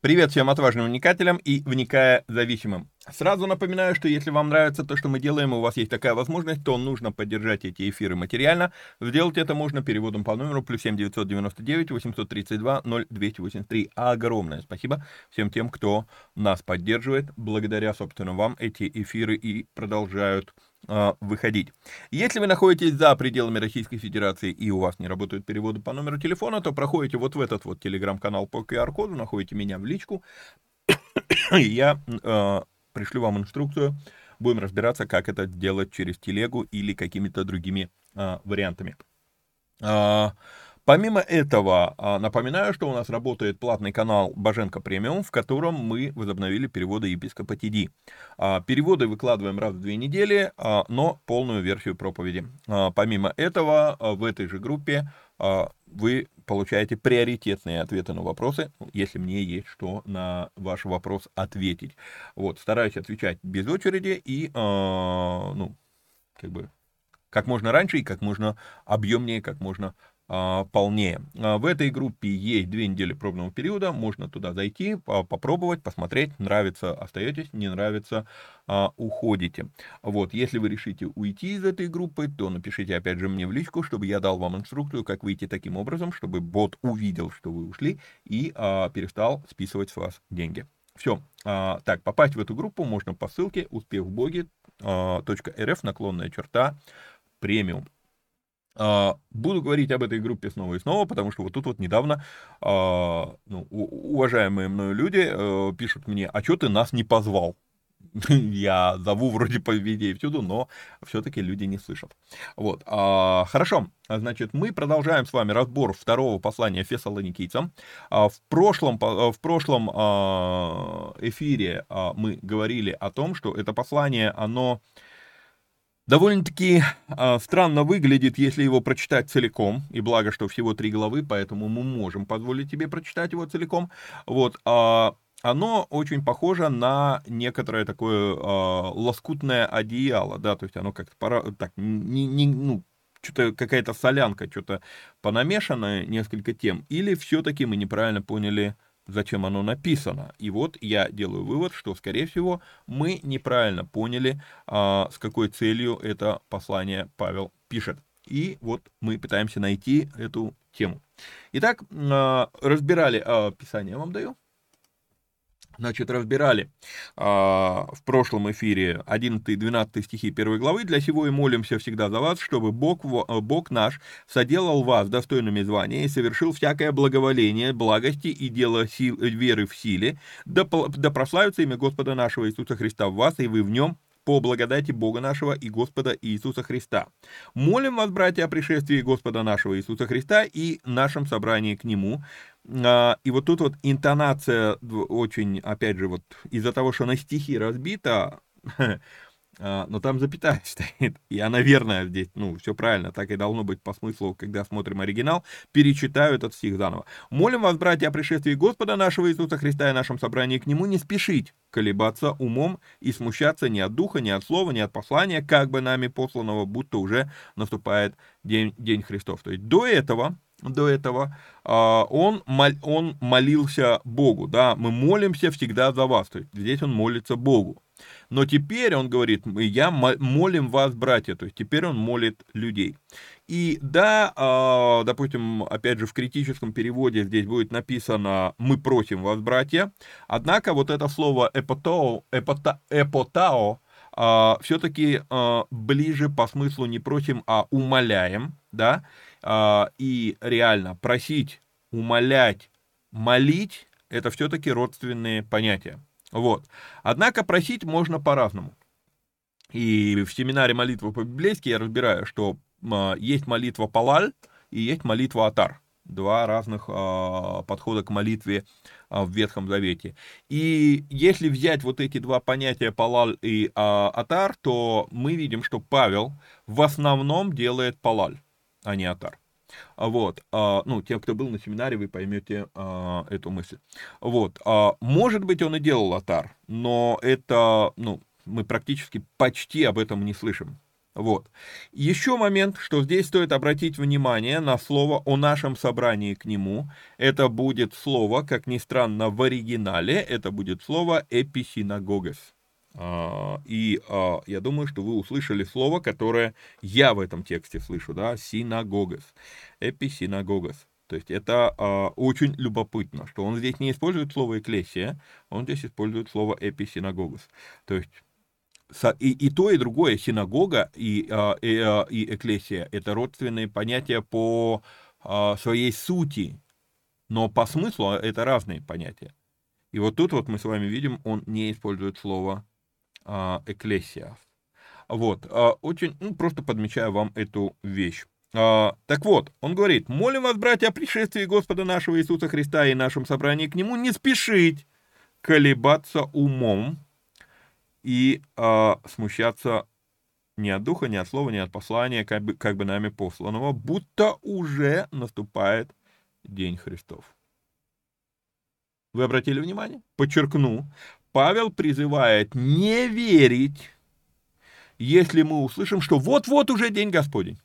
Привет всем отважным вникателям и вникая зависимым. Сразу напоминаю, что если вам нравится то, что мы делаем, и у вас есть такая возможность, то нужно поддержать эти эфиры материально. Сделать это можно переводом по номеру плюс 7 999 832 0283. Огромное спасибо всем тем, кто нас поддерживает. Благодаря, собственно, вам эти эфиры и продолжают выходить. Если вы находитесь за пределами Российской Федерации и у вас не работают переводы по номеру телефона, то проходите вот в этот вот телеграм-канал по QR-коду, находите меня в личку. Я э, пришлю вам инструкцию, будем разбираться, как это делать через телегу или какими-то другими а, вариантами. А, помимо этого, а, напоминаю, что у нас работает платный канал Боженко Премиум, в котором мы возобновили переводы епископа ТД. А, переводы выкладываем раз в две недели, а, но полную версию проповеди. Помимо этого, в этой же группе вы получаете приоритетные ответы на вопросы, если мне есть что на ваш вопрос ответить. Вот, стараюсь отвечать без очереди и, ну, как бы, как можно раньше и как можно объемнее, как можно полнее. А, в этой группе есть две недели пробного периода, можно туда зайти, попробовать, посмотреть, нравится, остаетесь, не нравится, а, уходите. Вот, если вы решите уйти из этой группы, то напишите опять же мне в личку, чтобы я дал вам инструкцию, как выйти таким образом, чтобы бот увидел, что вы ушли и перестал списывать с вас деньги. Все. так, попасть в эту группу можно по ссылке успехвбоги.рф наклонная черта премиум. А, буду говорить об этой группе снова и снова, потому что вот тут вот недавно а, ну, уважаемые мною люди э, пишут мне, а что ты нас не позвал? я зову вроде по везде и всюду, но все-таки люди не слышат. Вот, а, хорошо, значит, мы продолжаем с вами разбор второго послания фессалоникийцам. В прошлом, в прошлом эфире мы говорили о том, что это послание, оно довольно-таки э, странно выглядит, если его прочитать целиком, и благо, что всего три главы, поэтому мы можем позволить тебе прочитать его целиком. Вот, э, оно очень похоже на некоторое такое э, лоскутное одеяло, да, то есть оно как-то пора, так, не, не, ну, что-то какая-то солянка, что-то понамешанное, несколько тем, или все-таки мы неправильно поняли зачем оно написано. И вот я делаю вывод, что, скорее всего, мы неправильно поняли, а, с какой целью это послание Павел пишет. И вот мы пытаемся найти эту тему. Итак, а, разбирали, а, Писание я вам даю. Значит, разбирали а, в прошлом эфире 11-12 стихи 1 главы. «Для сего и молимся всегда за вас, чтобы Бог, Бог наш соделал вас достойными звания и совершил всякое благоволение, благости и дело сил, веры в силе, да, да прославится имя Господа нашего Иисуса Христа в вас, и вы в нем, по благодати Бога нашего и Господа Иисуса Христа. Молим вас, братья, о пришествии Господа нашего Иисуса Христа и нашем собрании к Нему. А, и вот тут вот интонация очень, опять же, вот из-за того, что на стихи разбита, но там запятая стоит, и она верная здесь, ну, все правильно, так и должно быть по смыслу, когда смотрим оригинал, перечитаю этот стих заново. «Молим вас, братья, о пришествии Господа нашего Иисуса Христа и нашем собрании к Нему не спешить, колебаться умом и смущаться ни от духа, ни от слова, ни от послания, как бы нами посланного, будто уже наступает день, день Христов». То есть до этого до этого, а, он, он молился Богу, да, мы молимся всегда за вас, то есть здесь он молится Богу. Но теперь он говорит, я молим вас, братья, то есть теперь он молит людей. И да, а, допустим, опять же, в критическом переводе здесь будет написано «мы просим вас, братья», однако вот это слово «эпотао», эпота, «эпотао» все-таки а, ближе по смыслу не просим, а умоляем, да, а, и реально просить, умолять, молить, это все-таки родственные понятия. Вот. Однако просить можно по-разному. И в семинаре молитвы по-библейски я разбираю, что есть молитва Палаль и есть молитва Атар. Два разных э, подхода к молитве э, в Ветхом Завете. И если взять вот эти два понятия Палаль и э, Атар, то мы видим, что Павел в основном делает Палаль, а не Атар. Вот, а, ну, тем, кто был на семинаре, вы поймете а, эту мысль. Вот, а, может быть, он и делал атар, но это, ну, мы практически почти об этом не слышим. Вот. Еще момент, что здесь стоит обратить внимание на слово о нашем собрании к нему. Это будет слово, как ни странно, в оригинале, это будет слово эписинагогос. А, и а, я думаю, что вы услышали слово, которое я в этом тексте слышу, да, синагогос, эписинагогос. То есть это а, очень любопытно, что он здесь не использует слово «экклесия», он здесь использует слово «эписинагогос». То есть и, и то, и другое, синагога и, и, и экклесия, это родственные понятия по своей сути, но по смыслу это разные понятия. И вот тут вот мы с вами видим, он не использует слово Экклесия. Вот, а, очень, ну, просто подмечаю вам эту вещь. А, так вот, он говорит, молим вас, братья, о пришествии Господа нашего Иисуса Христа и нашем собрании к Нему не спешить колебаться умом и а, смущаться ни от духа, ни от слова, ни от послания, как бы, как бы нами посланного, будто уже наступает День Христов. Вы обратили внимание? Подчеркну, Павел призывает не верить, если мы услышим, что вот-вот уже день Господень.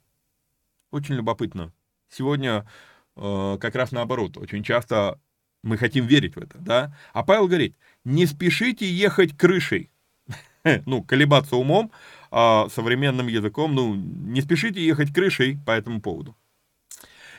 Очень любопытно. Сегодня э, как раз наоборот. Очень часто мы хотим верить в это, да? А Павел говорит, не спешите ехать крышей. ну, колебаться умом, а современным языком, ну, не спешите ехать крышей по этому поводу.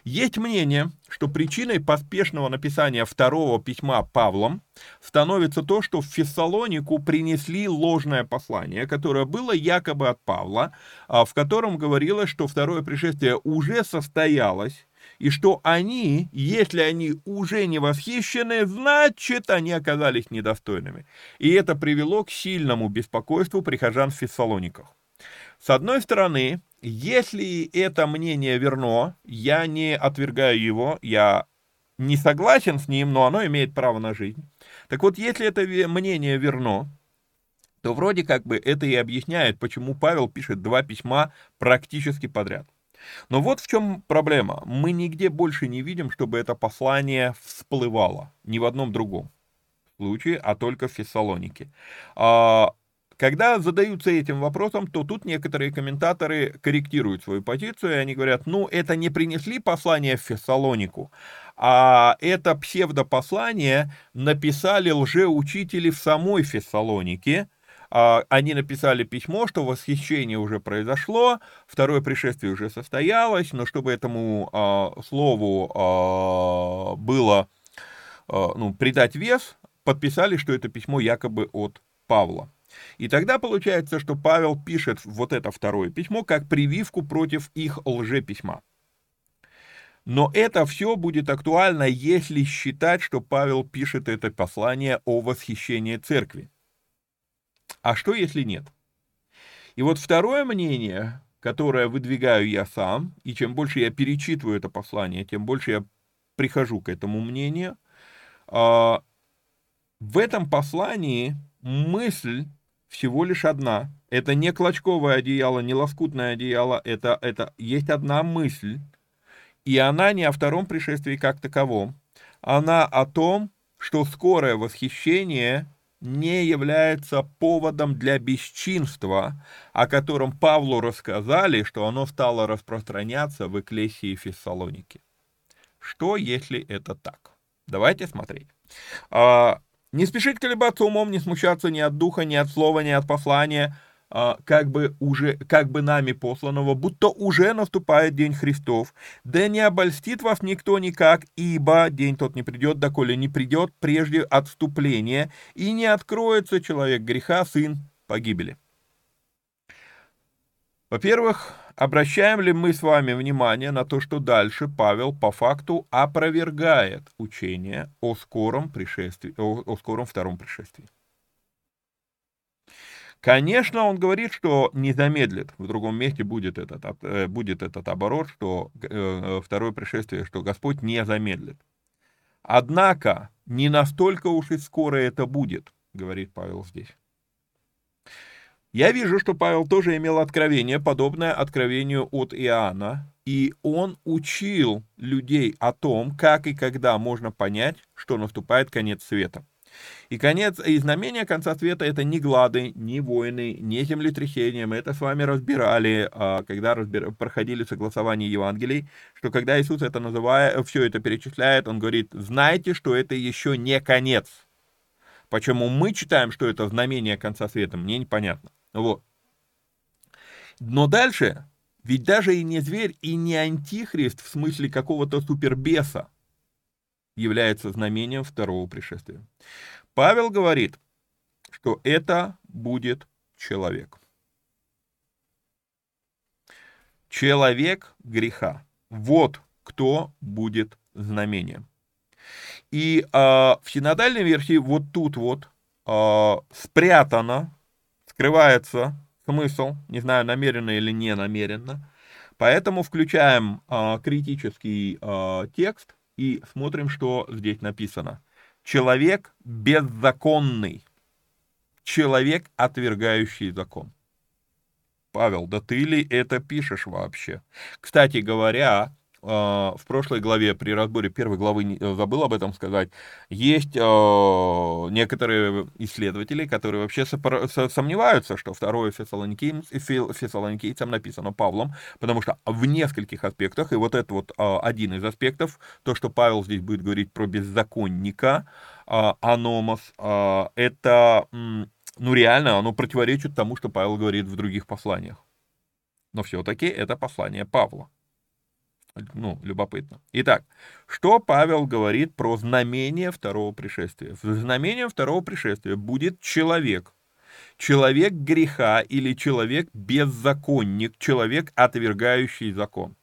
Есть мнение, что причиной поспешного написания второго письма Павлом становится то, что в Фессалонику принесли ложное послание, которое было якобы от Павла, а в котором говорилось, что второе пришествие уже состоялось, и что они, если они уже не восхищены, значит, они оказались недостойными. И это привело к сильному беспокойству прихожан в Фессалониках. С одной стороны, если это мнение верно, я не отвергаю его, я не согласен с ним, но оно имеет право на жизнь. Так вот, если это мнение верно, то вроде как бы это и объясняет, почему Павел пишет два письма практически подряд. Но вот в чем проблема. Мы нигде больше не видим, чтобы это послание всплывало. Ни в одном другом случае, а только в Фессалонике. А, когда задаются этим вопросом, то тут некоторые комментаторы корректируют свою позицию, и они говорят, ну, это не принесли послание в Фессалонику, а это псевдопослание написали лжеучители в самой Фессалонике, а, они написали письмо, что восхищение уже произошло, второе пришествие уже состоялось, но чтобы этому а, слову а, было, ну, придать вес, подписали, что это письмо якобы от Павла. И тогда получается, что Павел пишет вот это второе письмо как прививку против их лжеписьма. Но это все будет актуально, если считать, что Павел пишет это послание о восхищении церкви. А что, если нет? И вот второе мнение, которое выдвигаю я сам, и чем больше я перечитываю это послание, тем больше я прихожу к этому мнению, а, в этом послании мысль всего лишь одна. Это не клочковое одеяло, не лоскутное одеяло, это, это есть одна мысль, и она не о втором пришествии как таковом, она о том, что скорое восхищение не является поводом для бесчинства, о котором Павлу рассказали, что оно стало распространяться в Экклесии Фессалоники. Что, если это так? Давайте смотреть. Не спешить колебаться умом, не смущаться ни от духа, ни от слова, ни от послания – а, как бы уже, как бы нами посланного, будто уже наступает день Христов. Да не обольстит вас никто никак, ибо день тот не придет, доколе не придет прежде отступления, и не откроется человек греха, сын погибели. Во-первых, обращаем ли мы с вами внимание на то, что дальше Павел по факту опровергает учение о скором пришествии, о, о скором втором пришествии? Конечно, он говорит, что не замедлит. В другом месте будет этот, э, будет этот оборот, что э, второе пришествие, что Господь не замедлит. Однако, не настолько уж и скоро это будет, говорит Павел здесь. Я вижу, что Павел тоже имел откровение, подобное откровению от Иоанна, и он учил людей о том, как и когда можно понять, что наступает конец света. И конец, и знамение конца света это не глады, не войны, не землетрясения. Мы это с вами разбирали, а, когда разбир... проходили согласование Евангелий, что когда Иисус это называет, все это перечисляет, он говорит, знайте, что это еще не конец. Почему мы читаем, что это знамение конца света, мне непонятно. Вот. Но дальше, ведь даже и не зверь, и не антихрист в смысле какого-то супербеса является знамением второго пришествия. Павел говорит, что это будет человек. Человек греха. Вот кто будет знамением. И э, в синодальной версии вот тут вот э, спрятано, скрывается смысл, не знаю, намеренно или не намеренно. Поэтому включаем э, критический э, текст и смотрим, что здесь написано человек беззаконный, человек, отвергающий закон. Павел, да ты ли это пишешь вообще? Кстати говоря, в прошлой главе при разборе первой главы э, забыл об этом сказать, есть э, некоторые исследователи, которые вообще сомневаются, что второе фессалоникийцам написано Павлом, потому что в нескольких аспектах, и вот это вот один из аспектов, то, что Павел здесь будет говорить про беззаконника, аномос, это, ну реально, оно противоречит тому, что Павел говорит в других посланиях. Но все-таки это послание Павла. Ну, любопытно. Итак, что Павел говорит про знамение второго пришествия? Знамением второго пришествия будет человек. Человек греха или человек беззаконник, человек, отвергающий закон.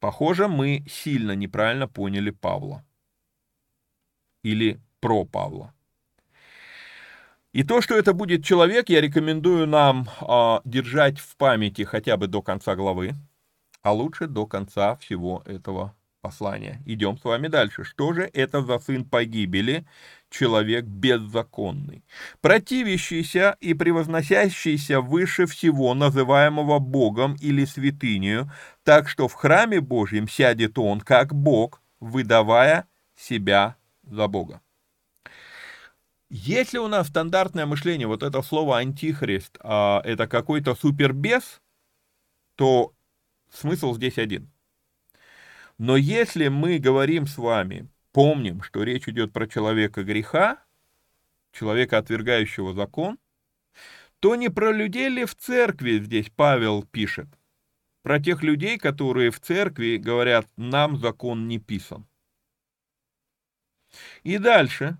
Похоже, мы сильно неправильно поняли Павла. Или про Павла. И то, что это будет человек, я рекомендую нам э, держать в памяти хотя бы до конца главы, а лучше до конца всего этого послания. Идем с вами дальше. Что же это за сын погибели, человек беззаконный? Противящийся и превозносящийся выше всего, называемого Богом или святынею, так что в храме Божьем сядет он, как Бог, выдавая себя за Бога. Если у нас стандартное мышление, вот это слово антихрист, а, это какой-то супербес, то смысл здесь один. Но если мы говорим с вами, помним, что речь идет про человека греха, человека, отвергающего закон, то не про людей ли в церкви здесь Павел пишет? Про тех людей, которые в церкви говорят, нам закон не писан. И дальше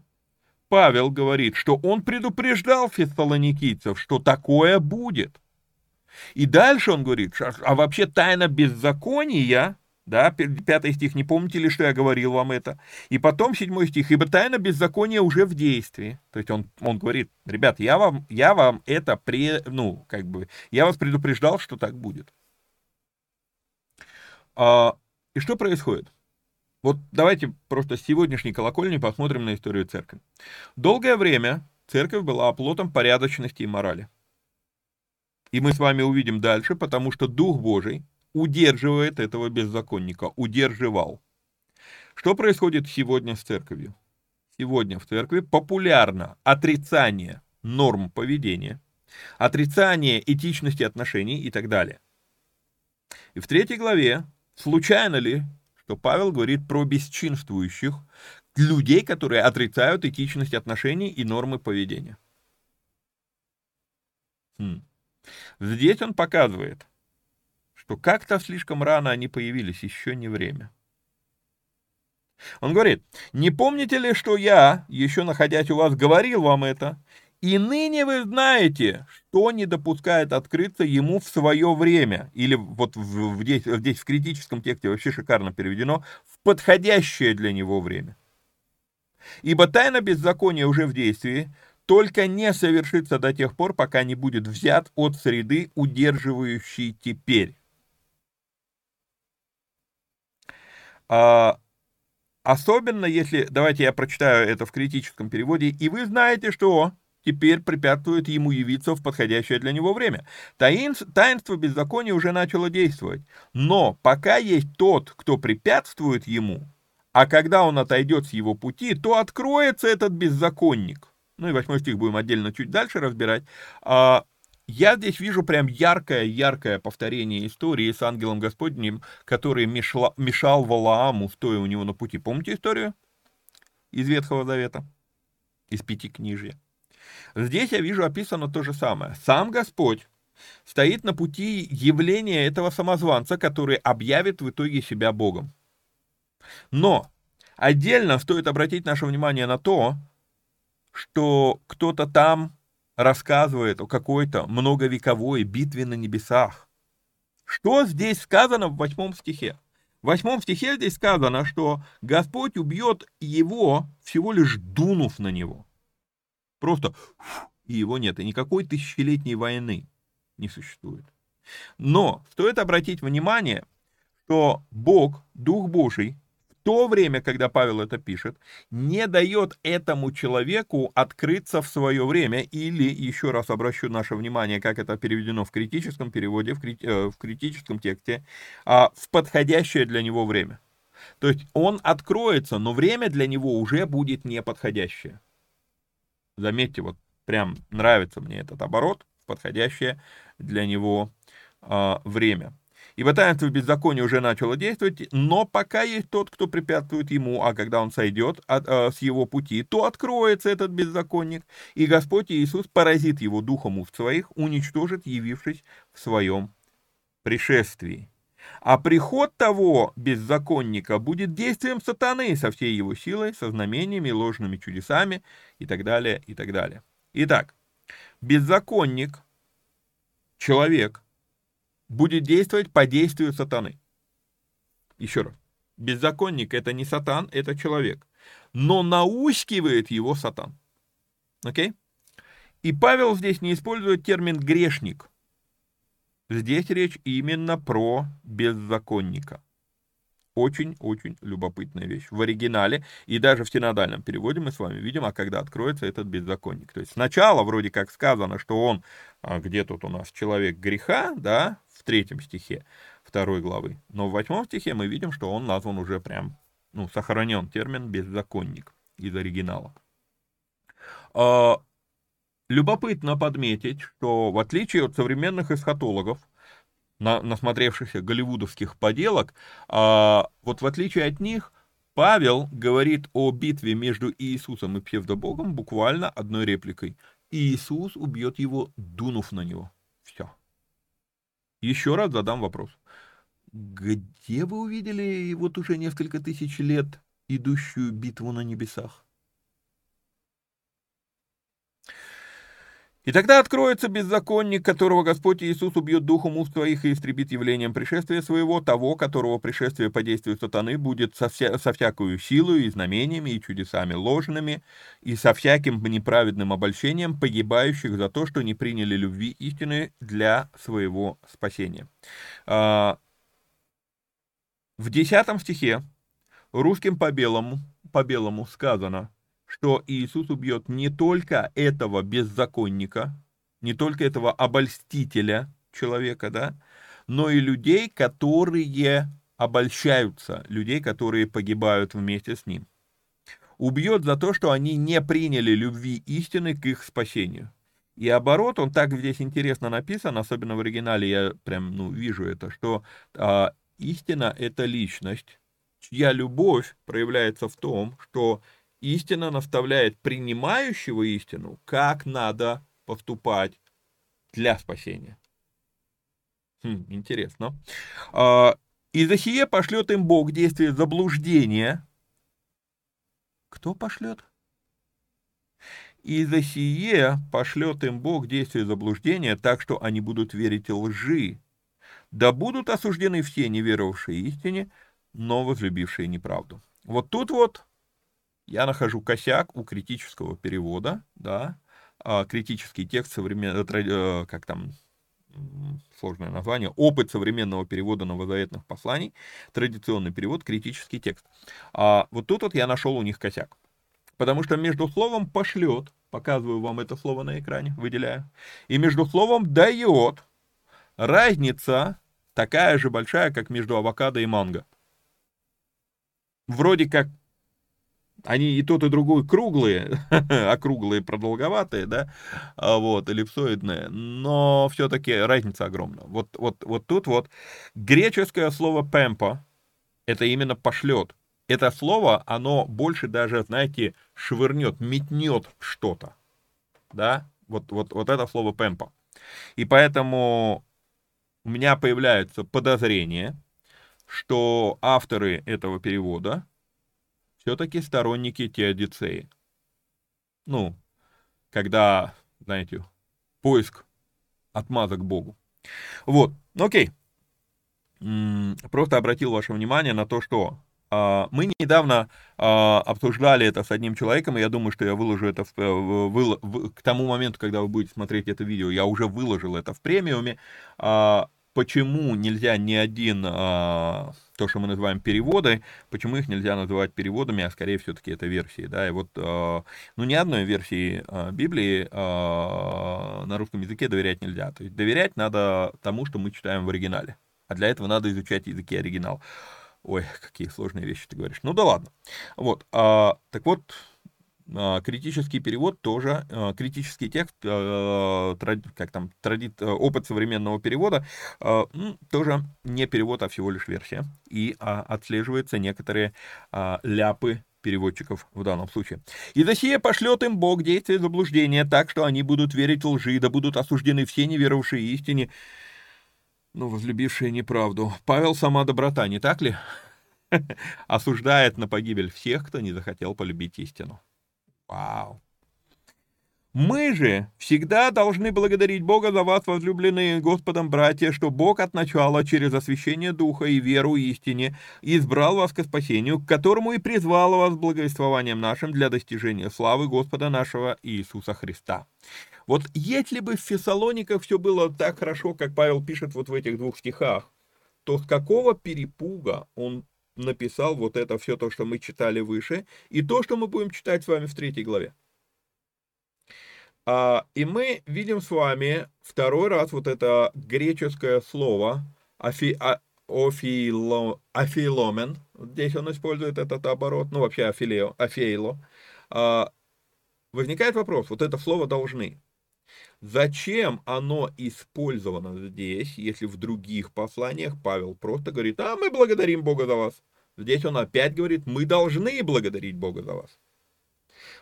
Павел говорит, что он предупреждал фессалоникийцев, что такое будет. И дальше он говорит, а вообще тайна беззакония, да, пятый стих, не помните ли, что я говорил вам это? И потом седьмой стих, ибо тайна беззакония уже в действии. То есть он, он говорит, ребят, я вам, я вам это, пре, ну, как бы, я вас предупреждал, что так будет. А, и что происходит? Вот давайте просто с сегодняшней колокольни посмотрим на историю церкви. Долгое время церковь была оплотом порядочности и морали. И мы с вами увидим дальше, потому что Дух Божий удерживает этого беззаконника, удерживал. Что происходит сегодня с церковью? Сегодня в церкви популярно отрицание норм поведения, отрицание этичности отношений и так далее. И в третьей главе, случайно ли, что Павел говорит про бесчинствующих, людей, которые отрицают этичность отношений и нормы поведения. Хм. Здесь он показывает, что как-то слишком рано они появились, еще не время. Он говорит, не помните ли, что я, еще находясь у вас, говорил вам это, и ныне вы знаете, что не допускает открыться ему в свое время. Или вот в, в, здесь, здесь в критическом тексте вообще шикарно переведено, в подходящее для него время. Ибо тайна беззакония уже в действии, только не совершится до тех пор, пока не будет взят от среды, удерживающей теперь. А, особенно если, давайте я прочитаю это в критическом переводе, и вы знаете, что теперь препятствует ему явиться в подходящее для него время. Таинство беззакония уже начало действовать. Но пока есть тот, кто препятствует ему, а когда он отойдет с его пути, то откроется этот беззаконник. Ну и восьмой стих будем отдельно чуть дальше разбирать. А, я здесь вижу прям яркое-яркое повторение истории с ангелом Господним, который мешал, мешал Валааму, стоя у него на пути. Помните историю из Ветхого Завета? Из пяти книжья. Здесь я вижу описано то же самое. Сам Господь стоит на пути явления этого самозванца, который объявит в итоге себя Богом. Но отдельно стоит обратить наше внимание на то, что кто-то там рассказывает о какой-то многовековой битве на небесах. Что здесь сказано в восьмом стихе? В восьмом стихе здесь сказано, что Господь убьет его, всего лишь дунув на него. Просто и его нет. И никакой тысячелетней войны не существует. Но стоит обратить внимание, что Бог, Дух Божий, то время, когда Павел это пишет, не дает этому человеку открыться в свое время, или, еще раз обращу наше внимание, как это переведено в критическом переводе, в, крит, э, в критическом тексте, а, в подходящее для него время. То есть он откроется, но время для него уже будет неподходящее. Заметьте, вот прям нравится мне этот оборот, подходящее для него э, время. Ибо таинство беззакония уже начало действовать, но пока есть тот, кто препятствует ему, а когда он сойдет от, э, с его пути, то откроется этот беззаконник, и Господь Иисус поразит его духом уст своих, уничтожит, явившись в своем пришествии. А приход того беззаконника будет действием сатаны со всей его силой, со знамениями, ложными чудесами и так далее, и так далее. Итак, беззаконник, человек, будет действовать по действию сатаны. Еще раз. Беззаконник это не сатан, это человек. Но наускивает его сатан. Окей? И Павел здесь не использует термин грешник. Здесь речь именно про беззаконника. Очень-очень любопытная вещь. В оригинале и даже в синодальном переводе мы с вами видим, а когда откроется этот беззаконник. То есть сначала вроде как сказано, что он, а где тут у нас человек греха, да, в третьем стихе второй главы. Но в восьмом стихе мы видим, что он назван уже прям, ну, сохранен термин беззаконник из оригинала. А, любопытно подметить, что в отличие от современных эсхатологов, на, насмотревшихся голливудовских поделок, а, вот в отличие от них, Павел говорит о битве между Иисусом и псевдобогом буквально одной репликой. Иисус убьет его, дунув на него. Еще раз задам вопрос. Где вы увидели вот уже несколько тысяч лет идущую битву на небесах? И тогда откроется беззаконник, которого Господь Иисус убьет духом уст своих и истребит явлением пришествия своего, того, которого пришествие по действию сатаны будет со, вся, со всякою силою и знамениями и чудесами ложными, и со всяким неправедным обольщением погибающих за то, что не приняли любви истины для своего спасения. А, в десятом стихе русским по белому, по белому сказано – что Иисус убьет не только этого беззаконника, не только этого обольстителя человека, да, но и людей, которые обольщаются, людей, которые погибают вместе с ним. Убьет за то, что они не приняли любви истины к их спасению. И оборот, он так здесь интересно написан, особенно в оригинале я прям ну, вижу это, что а, истина — это личность, чья любовь проявляется в том, что Истина наставляет принимающего истину, как надо поступать для спасения. Хм, интересно. А, и пошлет им Бог действие заблуждения. Кто пошлет? И пошлет им Бог действие заблуждения, так что они будут верить лжи. Да будут осуждены все неверовавшие истине, но возлюбившие неправду. Вот тут вот я нахожу косяк у критического перевода, да, а, критический текст современного, э, э, как там, сложное название, опыт современного перевода новозаветных посланий, традиционный перевод, критический текст. А вот тут вот я нашел у них косяк. Потому что между словом «пошлет», показываю вам это слово на экране, выделяю, и между словом «дает» разница такая же большая, как между авокадо и манго. Вроде как они и тот, и другой круглые, округлые, продолговатые, да, а вот, эллипсоидные, но все-таки разница огромна. Вот, вот, вот тут вот греческое слово «пемпа» — это именно «пошлет». Это слово, оно больше даже, знаете, швырнет, метнет что-то, да, вот, вот, вот это слово «пемпа». И поэтому у меня появляется подозрение, что авторы этого перевода — все-таки сторонники теодицеи. Ну, когда, знаете, поиск отмазок Богу. Вот, окей. Просто обратил ваше внимание на то, что а, мы недавно а, обсуждали это с одним человеком, и я думаю, что я выложу это в, в, в, к тому моменту, когда вы будете смотреть это видео, я уже выложил это в премиуме. А, почему нельзя ни один, то, что мы называем переводы, почему их нельзя называть переводами, а скорее все-таки это версии, да, и вот, а, ну, ни одной версии а, Библии а, на русском языке доверять нельзя, то есть доверять надо тому, что мы читаем в оригинале, а для этого надо изучать языки оригинал. Ой, какие сложные вещи ты говоришь. Ну да ладно. Вот, так вот, критический перевод тоже, а, критический текст, а, как там, опыт современного перевода, тоже не перевод, а всего лишь версия. И отслеживаются некоторые ляпы переводчиков в данном случае. «И за сие пошлет им Бог действие заблуждения, так что они будут верить лжи, да будут осуждены все неверовавшие истине, ну, возлюбившие неправду. Павел сама доброта, не так ли? Осуждает на погибель всех, кто не захотел полюбить истину. Вау. Мы же всегда должны благодарить Бога за вас, возлюбленные Господом братья, что Бог от начала через освящение Духа и веру истине избрал вас к спасению, к которому и призвал вас благовествованием нашим для достижения славы Господа нашего Иисуса Христа. Вот если бы в Фессалониках все было так хорошо, как Павел пишет вот в этих двух стихах, то с какого перепуга он написал вот это все то, что мы читали выше, и то, что мы будем читать с вами в третьей главе. А, и мы видим с вами второй раз вот это греческое слово афи, а, офило, афиломен. Здесь он использует этот оборот, ну вообще афилео, афейло. А, возникает вопрос, вот это слово «должны». Зачем оно использовано здесь, если в других посланиях Павел просто говорит, а мы благодарим Бога за вас. Здесь он опять говорит, мы должны благодарить Бога за вас.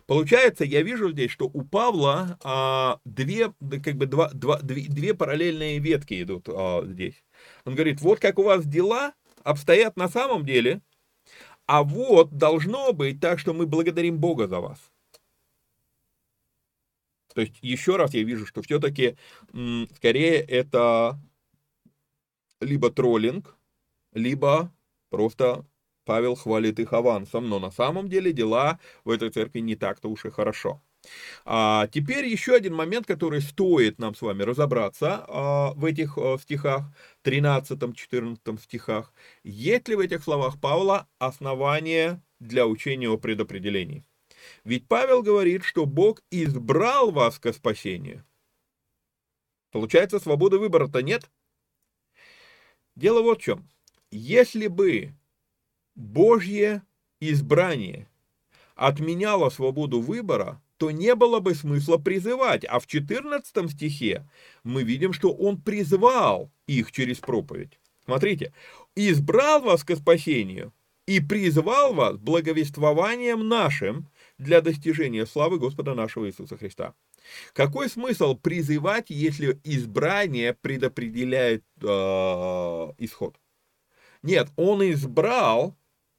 Получается, я вижу здесь, что у Павла а, две, как бы два, два, две, две параллельные ветки идут а, здесь. Он говорит, вот как у вас дела обстоят на самом деле, а вот должно быть так, что мы благодарим Бога за вас. То есть еще раз я вижу, что все-таки скорее это либо троллинг, либо просто Павел хвалит их авансом, но на самом деле дела в этой церкви не так-то уж и хорошо. А теперь еще один момент, который стоит нам с вами разобраться а, в этих а, стихах, 13-14 стихах. Есть ли в этих словах Павла основание для учения о предопределении? Ведь Павел говорит, что Бог избрал вас к спасению. Получается, свободы выбора-то нет? Дело вот в чем. Если бы Божье избрание отменяло свободу выбора, то не было бы смысла призывать. А в 14 стихе мы видим, что он призвал их через проповедь. Смотрите, избрал вас к спасению и призвал вас благовествованием нашим для достижения славы Господа нашего Иисуса Христа. Какой смысл призывать, если избрание предопределяет э, исход? Нет, он избрал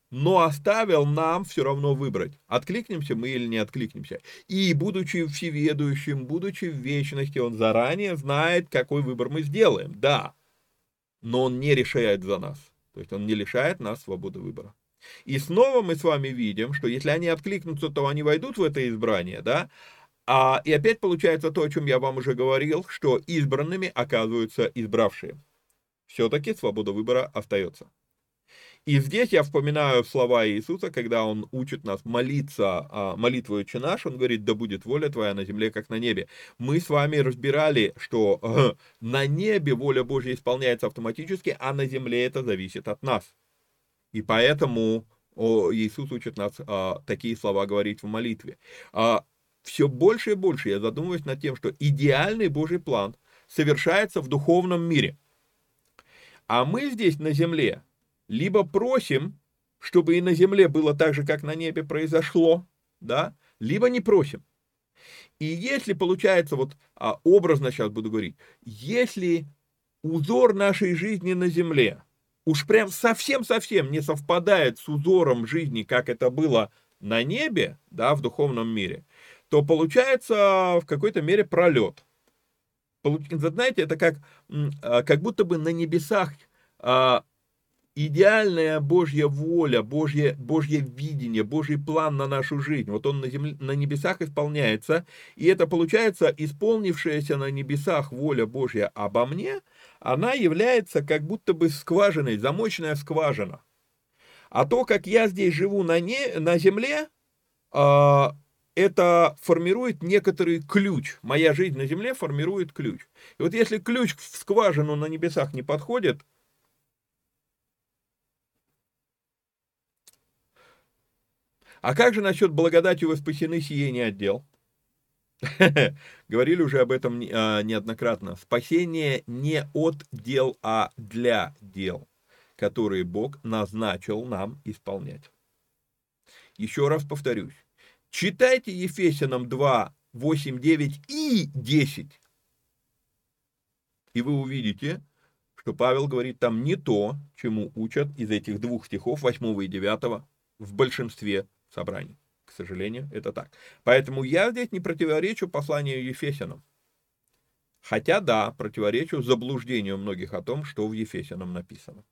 но оставил нам все равно выбрать, откликнемся мы или не откликнемся. И, будучи всеведущим, будучи в вечности, он заранее знает, какой выбор мы сделаем, да, но он не решает за нас, то есть он не лишает нас свободы выбора. И снова мы с вами видим, что если они откликнутся, то они войдут в это избрание, да, а, и опять получается то, о чем я вам уже говорил, что избранными оказываются избравшие. Все-таки свобода выбора остается. И здесь я вспоминаю слова Иисуса, когда он учит нас молиться молитвой «Отче наш», он говорит, да будет воля твоя на земле, как на небе. Мы с вами разбирали, что э, на небе воля Божья исполняется автоматически, а на земле это зависит от нас. И поэтому Иисус учит нас а, такие слова говорить в молитве. А, все больше и больше я задумываюсь над тем, что идеальный Божий план совершается в духовном мире. А мы здесь на земле либо просим, чтобы и на земле было так же, как на небе произошло, да, либо не просим. И если получается, вот а, образно сейчас буду говорить, если узор нашей жизни на земле уж прям совсем-совсем не совпадает с узором жизни, как это было на небе, да, в духовном мире, то получается в какой-то мере пролет. Знаете, это как, а, как будто бы на небесах а, идеальная Божья воля, Божье, Божье видение, Божий план на нашу жизнь. Вот он на, земле, на небесах исполняется, и это получается исполнившаяся на небесах воля Божья обо мне, она является как будто бы скважиной, замочная скважина. А то, как я здесь живу на, не, на земле, э, это формирует некоторый ключ. Моя жизнь на земле формирует ключ. И вот если ключ в скважину на небесах не подходит, А как же насчет благодатью вы спасены, сие не отдел? Говорили уже об этом а, неоднократно. Спасение не от дел, а для дел, которые Бог назначил нам исполнять. Еще раз повторюсь. Читайте Ефесянам 2, 8, 9 и 10. И вы увидите, что Павел говорит там не то, чему учат из этих двух стихов, 8 и 9, в большинстве собраний. К сожалению, это так. Поэтому я здесь не противоречу посланию Ефесянам. Хотя, да, противоречу заблуждению многих о том, что в Ефесянам написано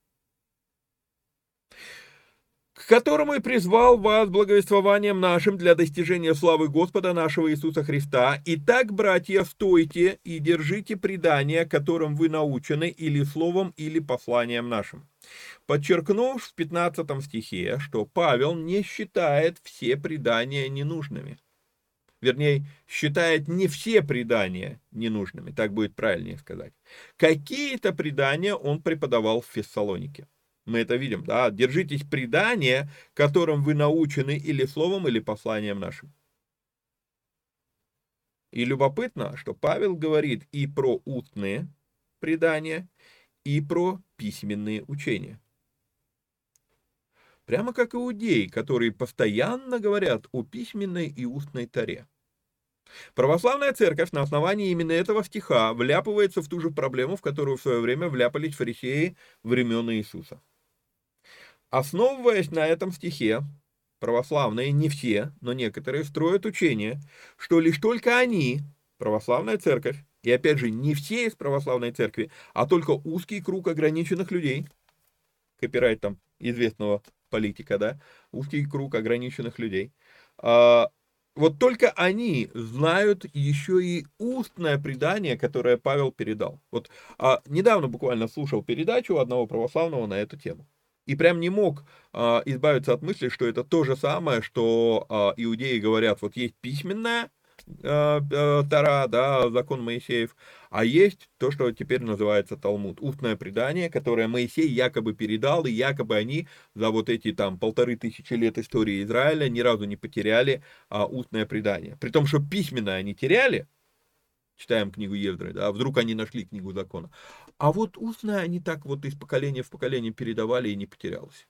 к которому и призвал вас благовествованием нашим для достижения славы Господа нашего Иисуса Христа. Итак, братья, стойте и держите предания, которым вы научены или словом, или посланием нашим. Подчеркнув в 15 стихе, что Павел не считает все предания ненужными. Вернее, считает не все предания ненужными, так будет правильнее сказать. Какие-то предания он преподавал в Фессалонике. Мы это видим, да, держитесь предания, которым вы научены или словом, или посланием нашим. И любопытно, что Павел говорит и про устные предания, и про письменные учения. Прямо как иудеи, которые постоянно говорят о письменной и устной таре. Православная церковь на основании именно этого стиха вляпывается в ту же проблему, в которую в свое время вляпались фарисеи времен Иисуса. Основываясь на этом стихе, православные, не все, но некоторые, строят учение, что лишь только они, православная церковь, и опять же, не все из православной церкви, а только узкий круг ограниченных людей, копирайт там известного политика, да, узкий круг ограниченных людей, а, вот только они знают еще и устное предание, которое Павел передал. Вот а, недавно буквально слушал передачу одного православного на эту тему. И прям не мог а, избавиться от мысли, что это то же самое, что а, иудеи говорят, вот есть письменная а, Тара, да, закон Моисеев, а есть то, что теперь называется Талмуд, устное предание, которое Моисей якобы передал, и якобы они за вот эти там полторы тысячи лет истории Израиля ни разу не потеряли а, устное предание. При том, что письменное они теряли, читаем книгу Евдры, да, вдруг они нашли книгу закона. А вот устно они так вот из поколения в поколение передавали и не потерялось.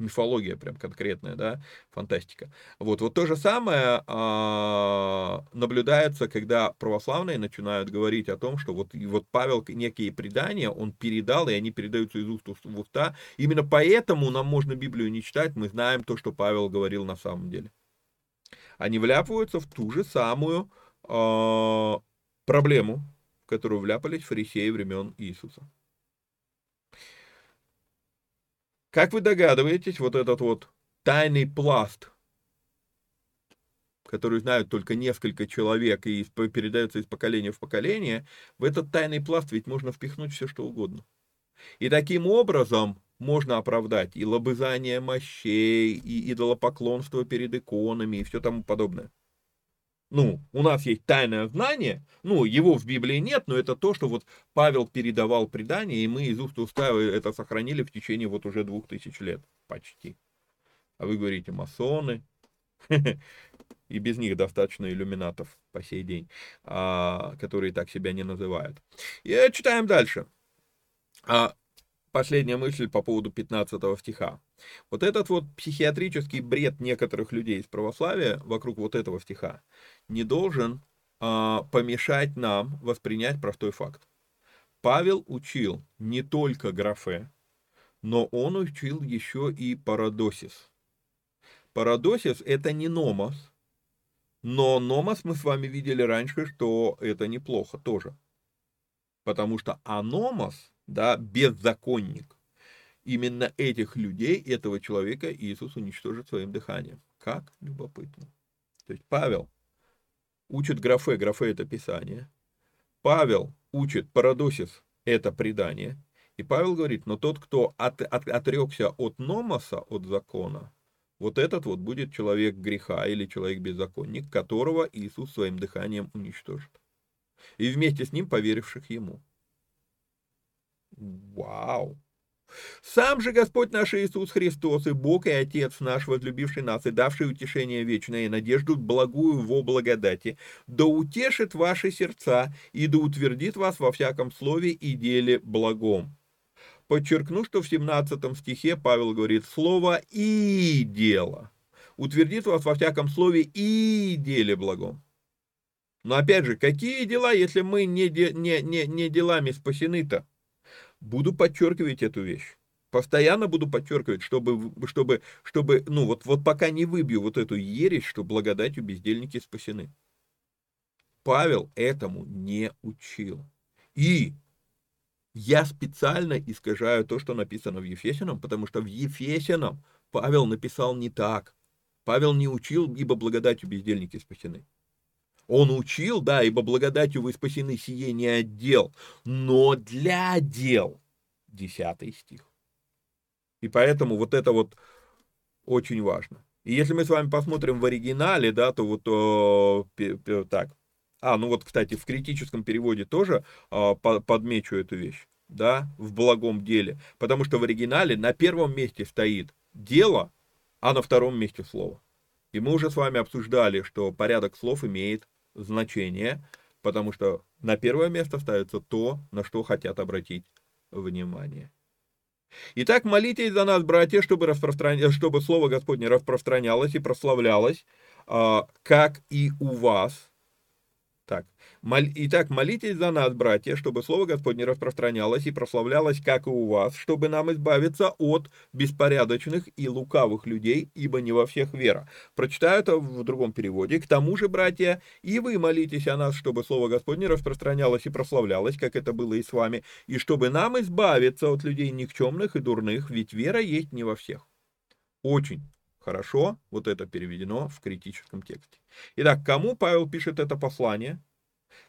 Мифология прям конкретная, да, фантастика. Вот, вот то же самое а, наблюдается, когда православные начинают говорить о том, что вот, вот Павел некие предания, он передал, и они передаются из уст в уста. Именно поэтому нам можно Библию не читать, мы знаем то, что Павел говорил на самом деле. Они вляпываются в ту же самую э, проблему, в которую вляпались фарисеи времен Иисуса. Как вы догадываетесь, вот этот вот тайный пласт, который знают только несколько человек и передается из поколения в поколение, в этот тайный пласт ведь можно впихнуть все, что угодно. И таким образом можно оправдать и лобызание мощей, и идолопоклонство перед иконами, и все тому подобное ну, у нас есть тайное знание, ну, его в Библии нет, но это то, что вот Павел передавал предание, и мы из уст в уста это сохранили в течение вот уже двух тысяч лет, почти. А вы говорите, масоны, и без них достаточно иллюминатов по сей день, а, которые так себя не называют. И читаем дальше. Последняя мысль по поводу 15 стиха. Вот этот вот психиатрический бред некоторых людей из православия вокруг вот этого стиха не должен а, помешать нам воспринять простой факт. Павел учил не только графе, но он учил еще и парадосис. Парадосис это не номос, но номос мы с вами видели раньше, что это неплохо тоже. Потому что аномос, да, беззаконник, именно этих людей, этого человека Иисус уничтожит своим дыханием. Как любопытно. То есть Павел учит графе, графе это Писание. Павел учит парадосис, это предание. И Павел говорит, но тот, кто от, от, отрекся от номоса, от закона, вот этот вот будет человек греха или человек-беззаконник, которого Иисус своим дыханием уничтожит. И вместе с ним поверивших ему. Вау! Сам же Господь наш Иисус Христос и Бог и Отец наш, возлюбивший нас и давший утешение вечное и надежду благую во благодати, да утешит ваши сердца и да утвердит вас во всяком слове и деле благом. Подчеркну, что в 17 стихе Павел говорит слово и дело. Утвердит вас во всяком слове и деле благом. Но опять же, какие дела, если мы не, не, не, не делами спасены-то? Буду подчеркивать эту вещь. Постоянно буду подчеркивать, чтобы, чтобы, чтобы, ну вот, вот пока не выбью вот эту ересь, что благодатью бездельники спасены. Павел этому не учил. И я специально искажаю то, что написано в Ефесином, потому что в Ефесином Павел написал не так. Павел не учил, ибо благодатью бездельники спасены. Он учил, да, ибо благодатью вы спасены сие не отдел, но для дел. Десятый стих. И поэтому вот это вот очень важно. И если мы с вами посмотрим в оригинале, да, то вот о, так. А, ну вот, кстати, в критическом переводе тоже о, подмечу эту вещь, да, в благом деле. Потому что в оригинале на первом месте стоит дело, а на втором месте слово. И мы уже с вами обсуждали, что порядок слов имеет значение, потому что на первое место ставится то, на что хотят обратить внимание. Итак, молитесь за нас, братья, чтобы, распростран... чтобы Слово Господне распространялось и прославлялось, а, как и у вас. Итак, молитесь за нас, братья, чтобы Слово Господне распространялось и прославлялось, как и у вас, чтобы нам избавиться от беспорядочных и лукавых людей, ибо не во всех вера. Прочитаю это в другом переводе. К тому же, братья, и вы молитесь о нас, чтобы Слово Господне распространялось и прославлялось, как это было и с вами, и чтобы нам избавиться от людей никчемных и дурных, ведь вера есть не во всех. Очень Хорошо, вот это переведено в критическом тексте. Итак, кому Павел пишет это послание?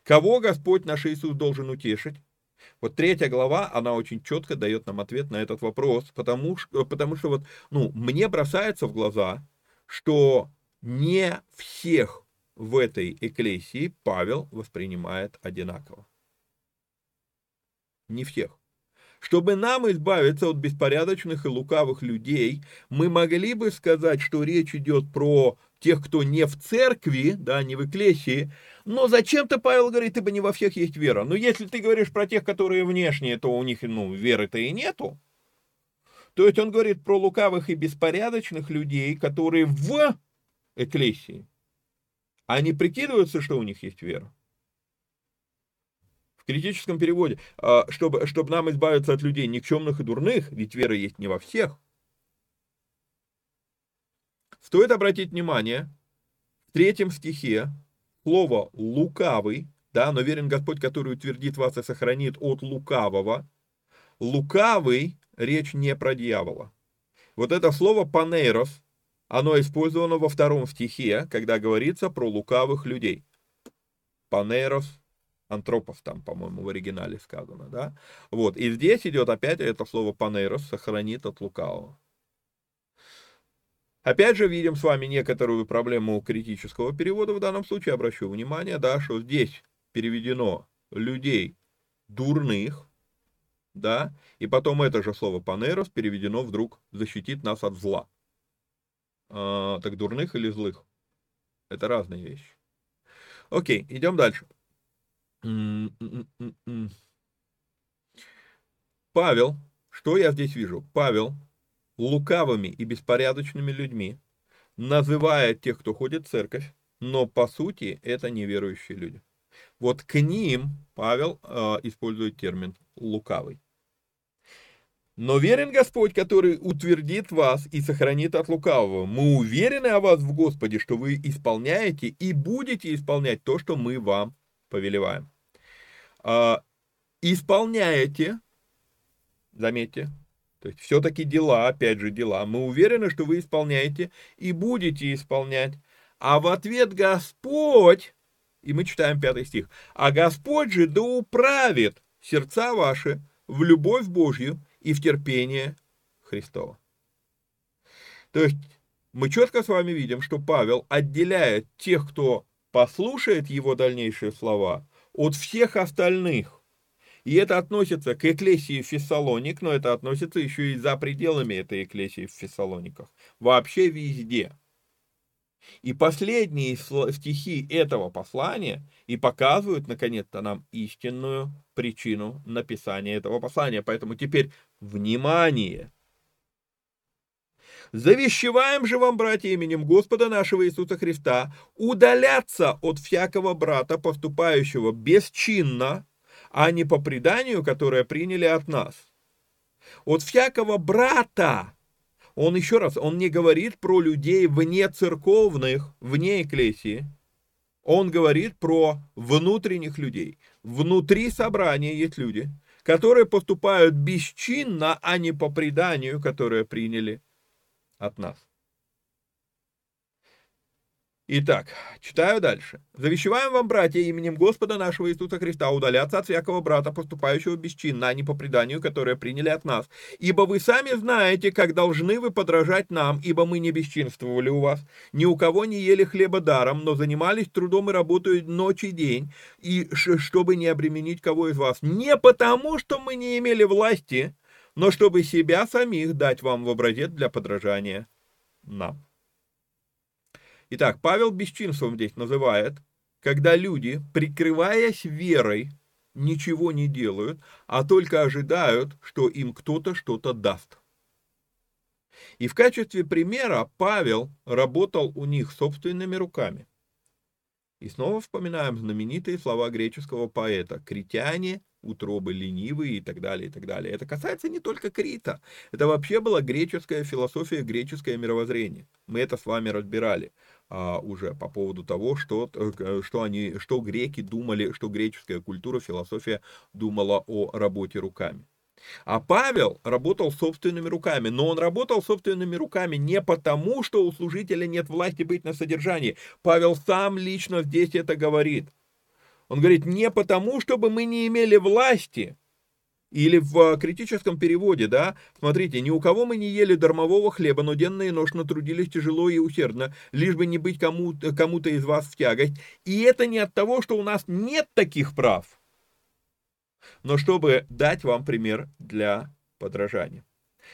Кого Господь наш Иисус должен утешить? Вот третья глава, она очень четко дает нам ответ на этот вопрос, потому что, потому что вот, ну, мне бросается в глаза, что не всех в этой эклесии Павел воспринимает одинаково. Не всех. Чтобы нам избавиться от беспорядочных и лукавых людей, мы могли бы сказать, что речь идет про тех, кто не в церкви, да, не в эклесии, но зачем-то Павел говорит, ибо не во всех есть вера. Но если ты говоришь про тех, которые внешние, то у них, ну, веры-то и нету. То есть он говорит про лукавых и беспорядочных людей, которые в эклесии. Они прикидываются, что у них есть вера в критическом переводе, а, чтобы, чтобы нам избавиться от людей никчемных и дурных, ведь вера есть не во всех. Стоит обратить внимание, в третьем стихе слово «лукавый», да, но верен Господь, который утвердит вас и сохранит от лукавого. Лукавый, речь не про дьявола. Вот это слово «панейрос», оно использовано во втором стихе, когда говорится про лукавых людей. Панейрос антропов там, по-моему, в оригинале сказано, да. Вот, и здесь идет опять это слово панейрос, сохранит от лукавого. Опять же, видим с вами некоторую проблему критического перевода в данном случае. Обращу внимание, да, что здесь переведено людей дурных, да, и потом это же слово панерос переведено вдруг защитит нас от зла. А, так дурных или злых? Это разные вещи. Окей, идем дальше. Павел, что я здесь вижу? Павел лукавыми и беспорядочными людьми называет тех, кто ходит в церковь, но по сути это неверующие люди. Вот к ним Павел э, использует термин лукавый. Но верен Господь, который утвердит вас и сохранит от лукавого. Мы уверены о вас в Господе, что вы исполняете и будете исполнять то, что мы вам повелеваем. А, исполняете, заметьте, то есть все-таки дела, опять же дела, мы уверены, что вы исполняете и будете исполнять. А в ответ Господь, и мы читаем пятый стих, а Господь же да управит сердца ваши в любовь Божью и в терпение Христова. То есть мы четко с вами видим, что Павел отделяет тех, кто послушает его дальнейшие слова, от всех остальных. И это относится к эклесии Фессалоник, но это относится еще и за пределами этой эклесии в Фессалониках. Вообще везде. И последние стихи этого послания и показывают, наконец-то, нам истинную причину написания этого послания. Поэтому теперь внимание! Завещеваем же вам, братья, именем Господа нашего Иисуса Христа, удаляться от всякого брата, поступающего бесчинно, а не по преданию, которое приняли от нас. От всякого брата, он еще раз, он не говорит про людей вне церковных, вне экклесии, он говорит про внутренних людей. Внутри собрания есть люди, которые поступают бесчинно, а не по преданию, которое приняли от нас. Итак, читаю дальше. «Завещеваем вам, братья, именем Господа нашего Иисуса Христа, удаляться от всякого брата, поступающего бесчинно, а не по преданию, которое приняли от нас. Ибо вы сами знаете, как должны вы подражать нам, ибо мы не бесчинствовали у вас, ни у кого не ели хлеба даром, но занимались трудом и работой ночь и день, и чтобы не обременить кого из вас. Не потому, что мы не имели власти, но чтобы себя самих дать вам в образец для подражания нам». Итак, Павел бесчинством здесь называет, когда люди, прикрываясь верой, ничего не делают, а только ожидают, что им кто-то что-то даст. И в качестве примера Павел работал у них собственными руками. И снова вспоминаем знаменитые слова греческого поэта «Критяне утробы ленивые и так далее, и так далее. Это касается не только Крита. Это вообще была греческая философия, греческое мировоззрение. Мы это с вами разбирали а, уже по поводу того, что, э, что, они, что греки думали, что греческая культура, философия думала о работе руками. А Павел работал собственными руками, но он работал собственными руками не потому, что у служителя нет власти быть на содержании. Павел сам лично здесь это говорит – он говорит, не потому, чтобы мы не имели власти, или в а, критическом переводе, да, смотрите, ни у кого мы не ели дармового хлеба, но денно и ношно трудились тяжело и усердно, лишь бы не быть кому-то кому из вас в тягость. И это не от того, что у нас нет таких прав, но чтобы дать вам пример для подражания.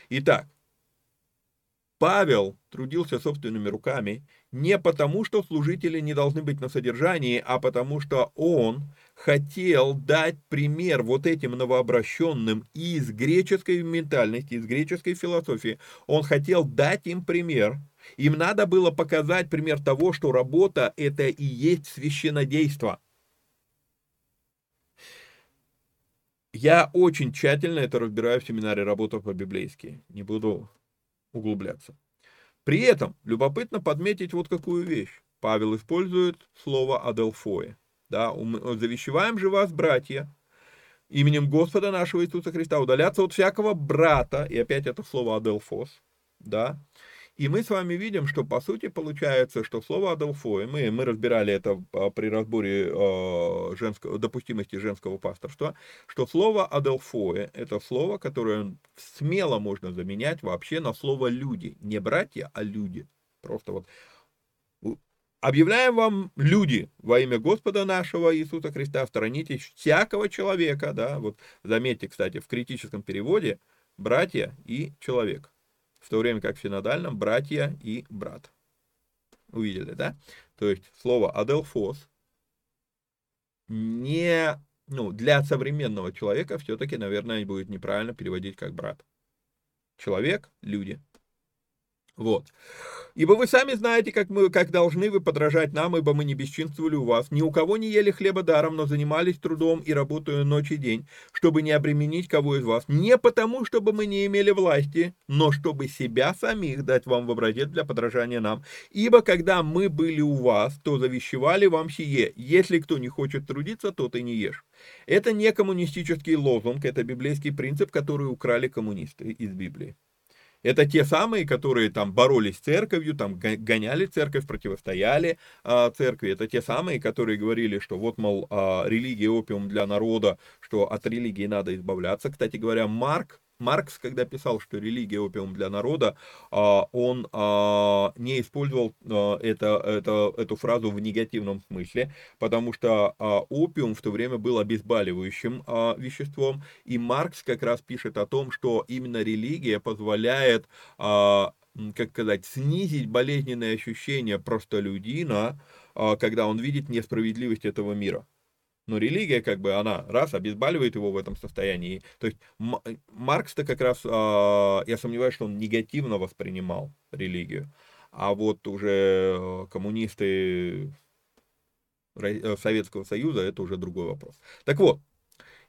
Итак, Павел трудился собственными руками не потому, что служители не должны быть на содержании, а потому что он хотел дать пример вот этим новообращенным из греческой ментальности, из греческой философии. Он хотел дать им пример. Им надо было показать пример того, что работа – это и есть священодейство. Я очень тщательно это разбираю в семинаре «Работа по-библейски». Не буду углубляться. При этом любопытно подметить вот какую вещь. Павел использует слово «аделфое». Да, «Завещеваем же вас, братья, именем Господа нашего Иисуса Христа, удаляться от всякого брата», и опять это слово «аделфос», да, и мы с вами видим, что по сути получается, что слово «аделфой», мы, мы разбирали это а, при разборе э, женского, допустимости женского пасторства, что слово «аделфой» — это слово, которое смело можно заменять вообще на слово «люди». Не братья, а люди. Просто вот Объявляем вам, люди, во имя Господа нашего Иисуса Христа, сторонитесь всякого человека, да, вот заметьте, кстати, в критическом переводе, братья и человек в то время как в синодальном братья и брат. Увидели, да? То есть слово аделфос не, ну, для современного человека все-таки, наверное, будет неправильно переводить как брат. Человек, люди. Вот. Ибо вы сами знаете, как, мы, как должны вы подражать нам, ибо мы не бесчинствовали у вас. Ни у кого не ели хлеба даром, но занимались трудом и работая ночь и день, чтобы не обременить кого из вас. Не потому, чтобы мы не имели власти, но чтобы себя самих дать вам в образец для подражания нам. Ибо когда мы были у вас, то завещевали вам сие. Если кто не хочет трудиться, тот и не ешь. Это не коммунистический лозунг, это библейский принцип, который украли коммунисты из Библии. Это те самые, которые там боролись с церковью, там гоняли церковь, противостояли а, церкви. Это те самые, которые говорили, что вот, мол, а, религия опиум для народа, что от религии надо избавляться. Кстати говоря, Марк Маркс, когда писал, что религия опиум для народа, а, он а, не использовал а, это, это, эту фразу в негативном смысле, потому что опиум в то время был обезболивающим веществом, и Маркс как раз пишет о том, что именно религия позволяет как сказать, снизить болезненные ощущения простолюдина, когда он видит несправедливость этого мира. Но религия, как бы, она, раз, обезболивает его в этом состоянии. То есть Маркс-то как раз, а, я сомневаюсь, что он негативно воспринимал религию. А вот уже э, коммунисты э, Советского Союза, это уже другой вопрос. Так вот,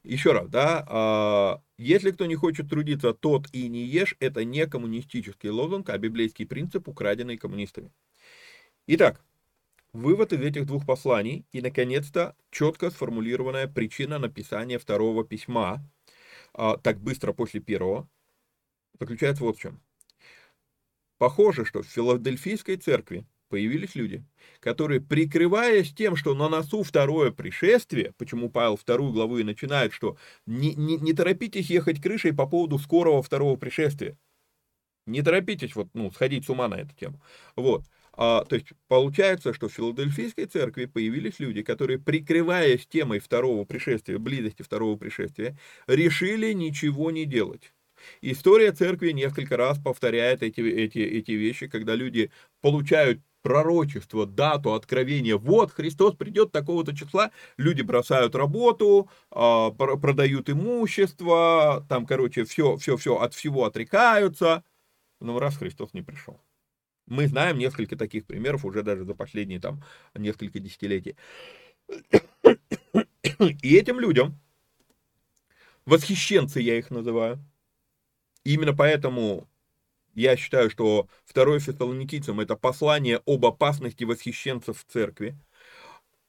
еще раз, да, а, если кто не хочет трудиться, тот и не ешь, это не коммунистический лозунг, а библейский принцип, украденный коммунистами. Итак, вывод из этих двух посланий и, наконец-то, четко сформулированная причина написания второго письма а, так быстро после первого, заключается вот в чем. Похоже, что в Филадельфийской церкви появились люди, которые, прикрываясь тем, что на носу второе пришествие, почему Павел вторую главу и начинает, что не, не, не торопитесь ехать крышей по поводу скорого второго пришествия. Не торопитесь вот, ну, сходить с ума на эту тему. Вот. А, то есть получается, что в Филадельфийской церкви появились люди, которые, прикрываясь темой второго пришествия, близости второго пришествия, решили ничего не делать. История церкви несколько раз повторяет эти, эти, эти вещи, когда люди получают пророчество, дату откровения, вот Христос придет такого-то числа, люди бросают работу, а, продают имущество, там, короче, все, все, все, от всего отрекаются, но раз Христос не пришел. Мы знаем несколько таких примеров уже даже за последние там несколько десятилетий. И этим людям, восхищенцы я их называю, именно поэтому я считаю, что второе Фессалоникийцам это послание об опасности восхищенцев в церкви.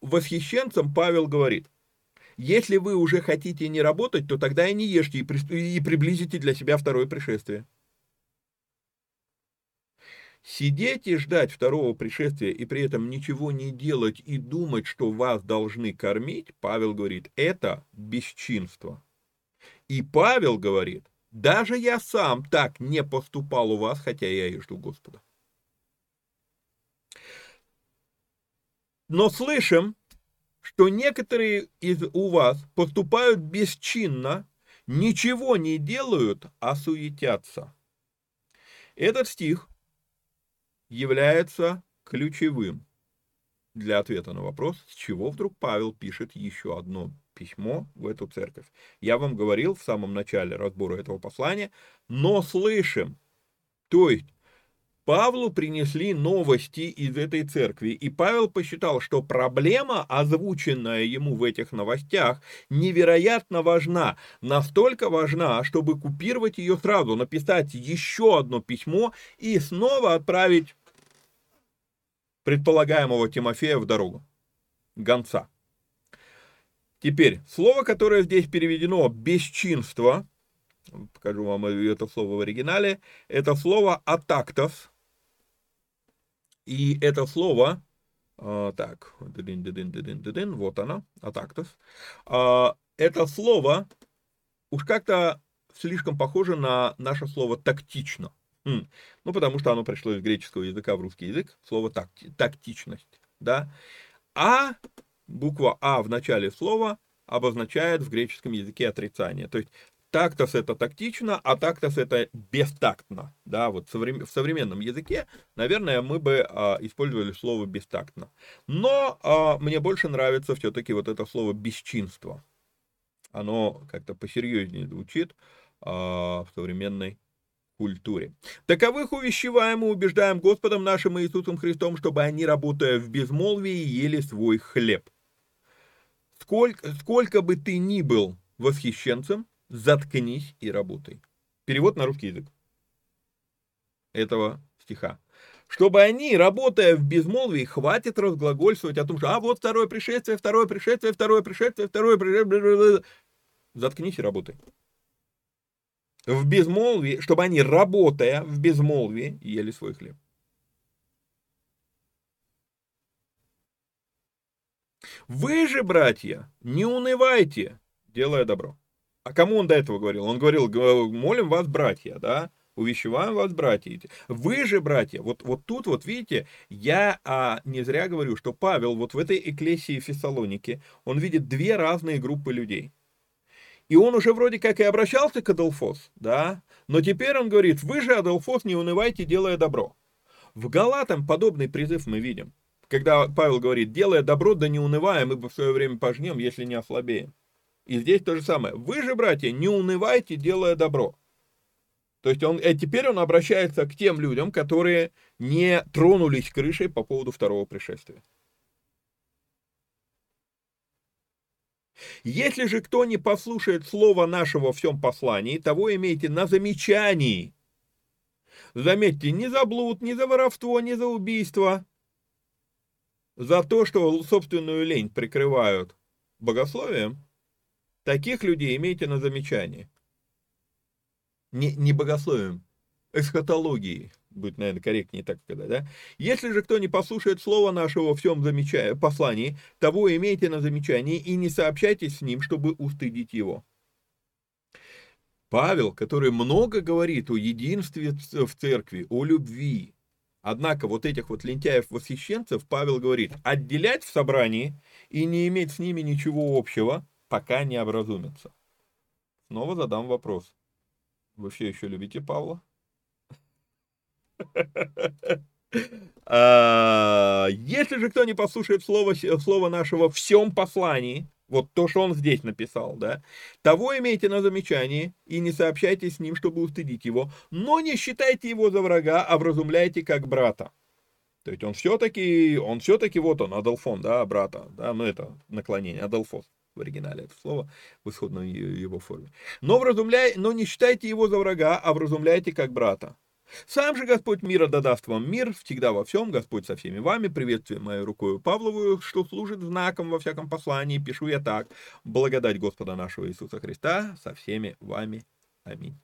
Восхищенцам Павел говорит, если вы уже хотите не работать, то тогда и не ешьте, и, при, и приблизите для себя второе пришествие. Сидеть и ждать второго пришествия и при этом ничего не делать и думать, что вас должны кормить, Павел говорит, это бесчинство. И Павел говорит, даже я сам так не поступал у вас, хотя я и жду Господа. Но слышим, что некоторые из у вас поступают бесчинно, ничего не делают, а суетятся. Этот стих является ключевым для ответа на вопрос, с чего вдруг Павел пишет еще одно письмо в эту церковь. Я вам говорил в самом начале разбора этого послания, но слышим, то есть Павлу принесли новости из этой церкви, и Павел посчитал, что проблема, озвученная ему в этих новостях, невероятно важна, настолько важна, чтобы купировать ее сразу, написать еще одно письмо и снова отправить предполагаемого Тимофея в дорогу, гонца. Теперь, слово, которое здесь переведено «бесчинство», покажу вам это слово в оригинале, это слово «атактос», и это слово, э, так, вот оно, «атактос», э, это слово уж как-то слишком похоже на наше слово «тактично». Ну, потому что оно пришло из греческого языка в русский язык, слово такти, тактичность, да. А буква А в начале слова обозначает в греческом языке отрицание. То есть тактос это тактично, а тактос это бестактно. Да, вот в современном языке, наверное, мы бы а, использовали слово бестактно. Но а, мне больше нравится все-таки вот это слово бесчинство. Оно как-то посерьезнее звучит а, в современной культуре. Таковых увещеваем и убеждаем Господом нашим Иисусом Христом, чтобы они, работая в безмолвии, ели свой хлеб. Сколько, сколько бы ты ни был восхищенцем, заткнись и работай. Перевод на русский язык этого стиха. Чтобы они, работая в безмолвии, хватит разглагольствовать о том, что а вот второе пришествие, второе пришествие, второе пришествие, второе пришествие. Заткнись и работай. В безмолвии, чтобы они, работая в безмолвии, ели свой хлеб. Вы же, братья, не унывайте, делая добро. А кому он до этого говорил? Он говорил, молим вас, братья, да, увещеваем вас, братья. Вы же, братья, вот, вот тут вот, видите, я а, не зря говорю, что Павел вот в этой эклесии Фессалоники, он видит две разные группы людей. И он уже вроде как и обращался к Аделфос, да, но теперь он говорит, вы же, Аделфос, не унывайте, делая добро. В Галатам подобный призыв мы видим когда Павел говорит, делая добро, да не унывая, мы бы в свое время пожнем, если не ослабеем. И здесь то же самое. Вы же, братья, не унывайте, делая добро. То есть он, э, теперь он обращается к тем людям, которые не тронулись крышей по поводу второго пришествия. Если же кто не послушает слова нашего во всем послании, того имейте на замечании. Заметьте, не за блуд, не за воровство, не за убийство, за то, что собственную лень прикрывают богословием, таких людей имейте на замечании. Не, не богословием, эсхатологией, будет, наверное, корректнее так сказать, да? Если же кто не послушает слова нашего в всем замечая, послании, того имейте на замечании и не сообщайтесь с ним, чтобы устыдить его. Павел, который много говорит о единстве в церкви, о любви, однако вот этих вот лентяев-восхищенцев Павел говорит, отделять в собрании и не иметь с ними ничего общего, пока не образумятся. Снова задам вопрос. Вы все еще любите Павла? А, если же кто не послушает слово, слово нашего всем послании, вот то, что он здесь написал, да, того имейте на замечании и не сообщайте с ним, чтобы устыдить его, но не считайте его за врага, а вразумляйте как брата. То есть он все-таки, он все-таки, вот он, Адолфон, да, брата, да, ну это наклонение, Адолфос в оригинале это слово, в исходной его форме. Но, вразумляй, но не считайте его за врага, а вразумляйте как брата. Сам же Господь мира додаст вам мир, всегда во всем, Господь со всеми вами, приветствую мою рукою Павловую, что служит знаком во всяком послании, пишу я так, благодать Господа нашего Иисуса Христа со всеми вами. Аминь.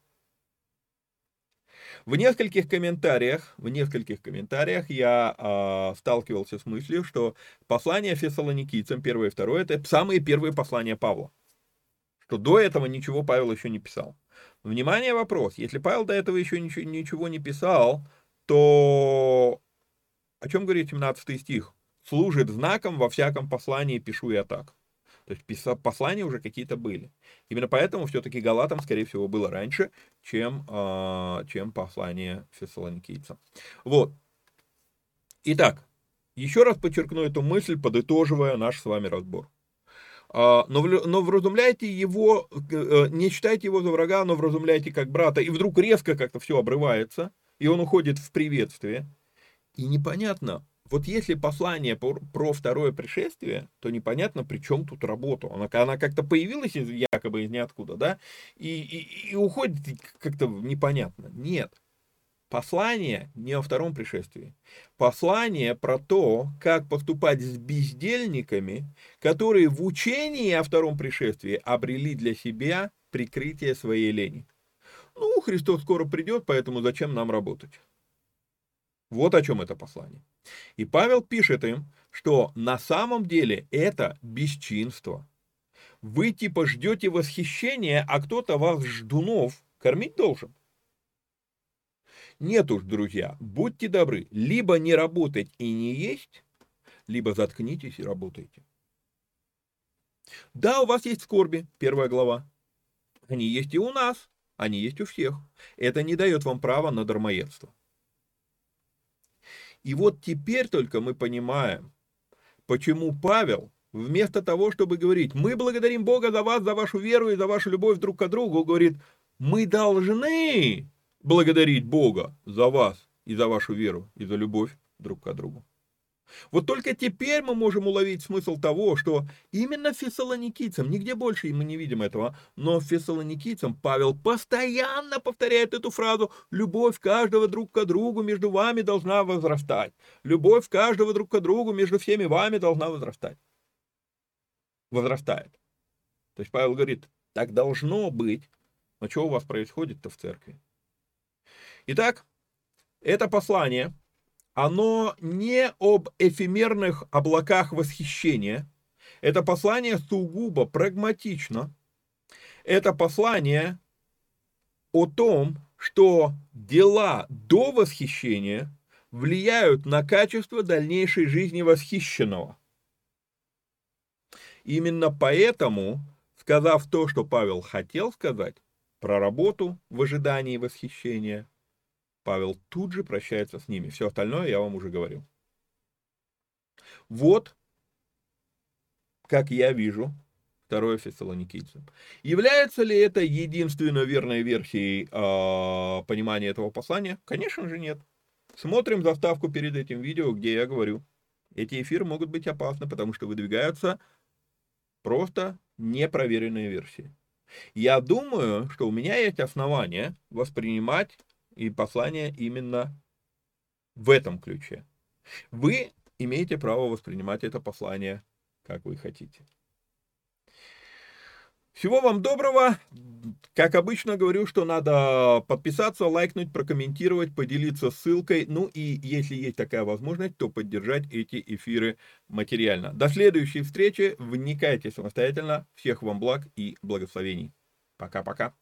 В нескольких комментариях, в нескольких комментариях я э, сталкивался с мыслью, что послание фессалоникийцам, первое и второе, это самые первые послания Павла. Что до этого ничего Павел еще не писал. Внимание, вопрос. Если Павел до этого еще ничего, ничего не писал, то о чем говорит 17 стих? Служит знаком во всяком послании, пишу я так. То есть послания уже какие-то были. Именно поэтому все-таки Галатам, скорее всего, было раньше, чем, э, чем послание фессалоникийцам. Вот. Итак, еще раз подчеркну эту мысль, подытоживая наш с вами разбор. А, но, но вразумляйте его, э, не считайте его за врага, но вразумляйте как брата. И вдруг резко как-то все обрывается, и он уходит в приветствие. И непонятно, вот если послание про второе пришествие, то непонятно, при чем тут работа. Она, она как-то появилась из, якобы из ниоткуда, да, и, и, и уходит как-то непонятно. Нет послание не о втором пришествии. Послание про то, как поступать с бездельниками, которые в учении о втором пришествии обрели для себя прикрытие своей лени. Ну, Христос скоро придет, поэтому зачем нам работать? Вот о чем это послание. И Павел пишет им, что на самом деле это бесчинство. Вы типа ждете восхищения, а кто-то вас, ждунов, кормить должен. Нет уж, друзья, будьте добры, либо не работать и не есть, либо заткнитесь и работайте. Да, у вас есть скорби, первая глава. Они есть и у нас, они есть у всех. Это не дает вам права на дармоедство. И вот теперь только мы понимаем, почему Павел, вместо того, чтобы говорить, мы благодарим Бога за вас, за вашу веру и за вашу любовь друг к другу, говорит, мы должны благодарить Бога за вас и за вашу веру, и за любовь друг к другу. Вот только теперь мы можем уловить смысл того, что именно фессалоникийцам, нигде больше мы не видим этого, но фессалоникийцам Павел постоянно повторяет эту фразу «Любовь каждого друг к другу между вами должна возрастать». Любовь каждого друг к другу между всеми вами должна возрастать. Возрастает. То есть Павел говорит, так должно быть. Но что у вас происходит-то в церкви? Итак, это послание, оно не об эфемерных облаках восхищения, это послание сугубо прагматично, это послание о том, что дела до восхищения влияют на качество дальнейшей жизни восхищенного. Именно поэтому, сказав то, что Павел хотел сказать про работу в ожидании восхищения, Павел тут же прощается с ними. Все остальное я вам уже говорил. Вот, как я вижу, второе фессалоникийцам. Является ли это единственной верной версией э, понимания этого послания? Конечно же нет. Смотрим заставку перед этим видео, где я говорю, эти эфиры могут быть опасны, потому что выдвигаются просто непроверенные версии. Я думаю, что у меня есть основания воспринимать и послание именно в этом ключе. Вы имеете право воспринимать это послание, как вы хотите. Всего вам доброго. Как обычно говорю, что надо подписаться, лайкнуть, прокомментировать, поделиться ссылкой. Ну и если есть такая возможность, то поддержать эти эфиры материально. До следующей встречи. Вникайте самостоятельно. Всех вам благ и благословений. Пока-пока.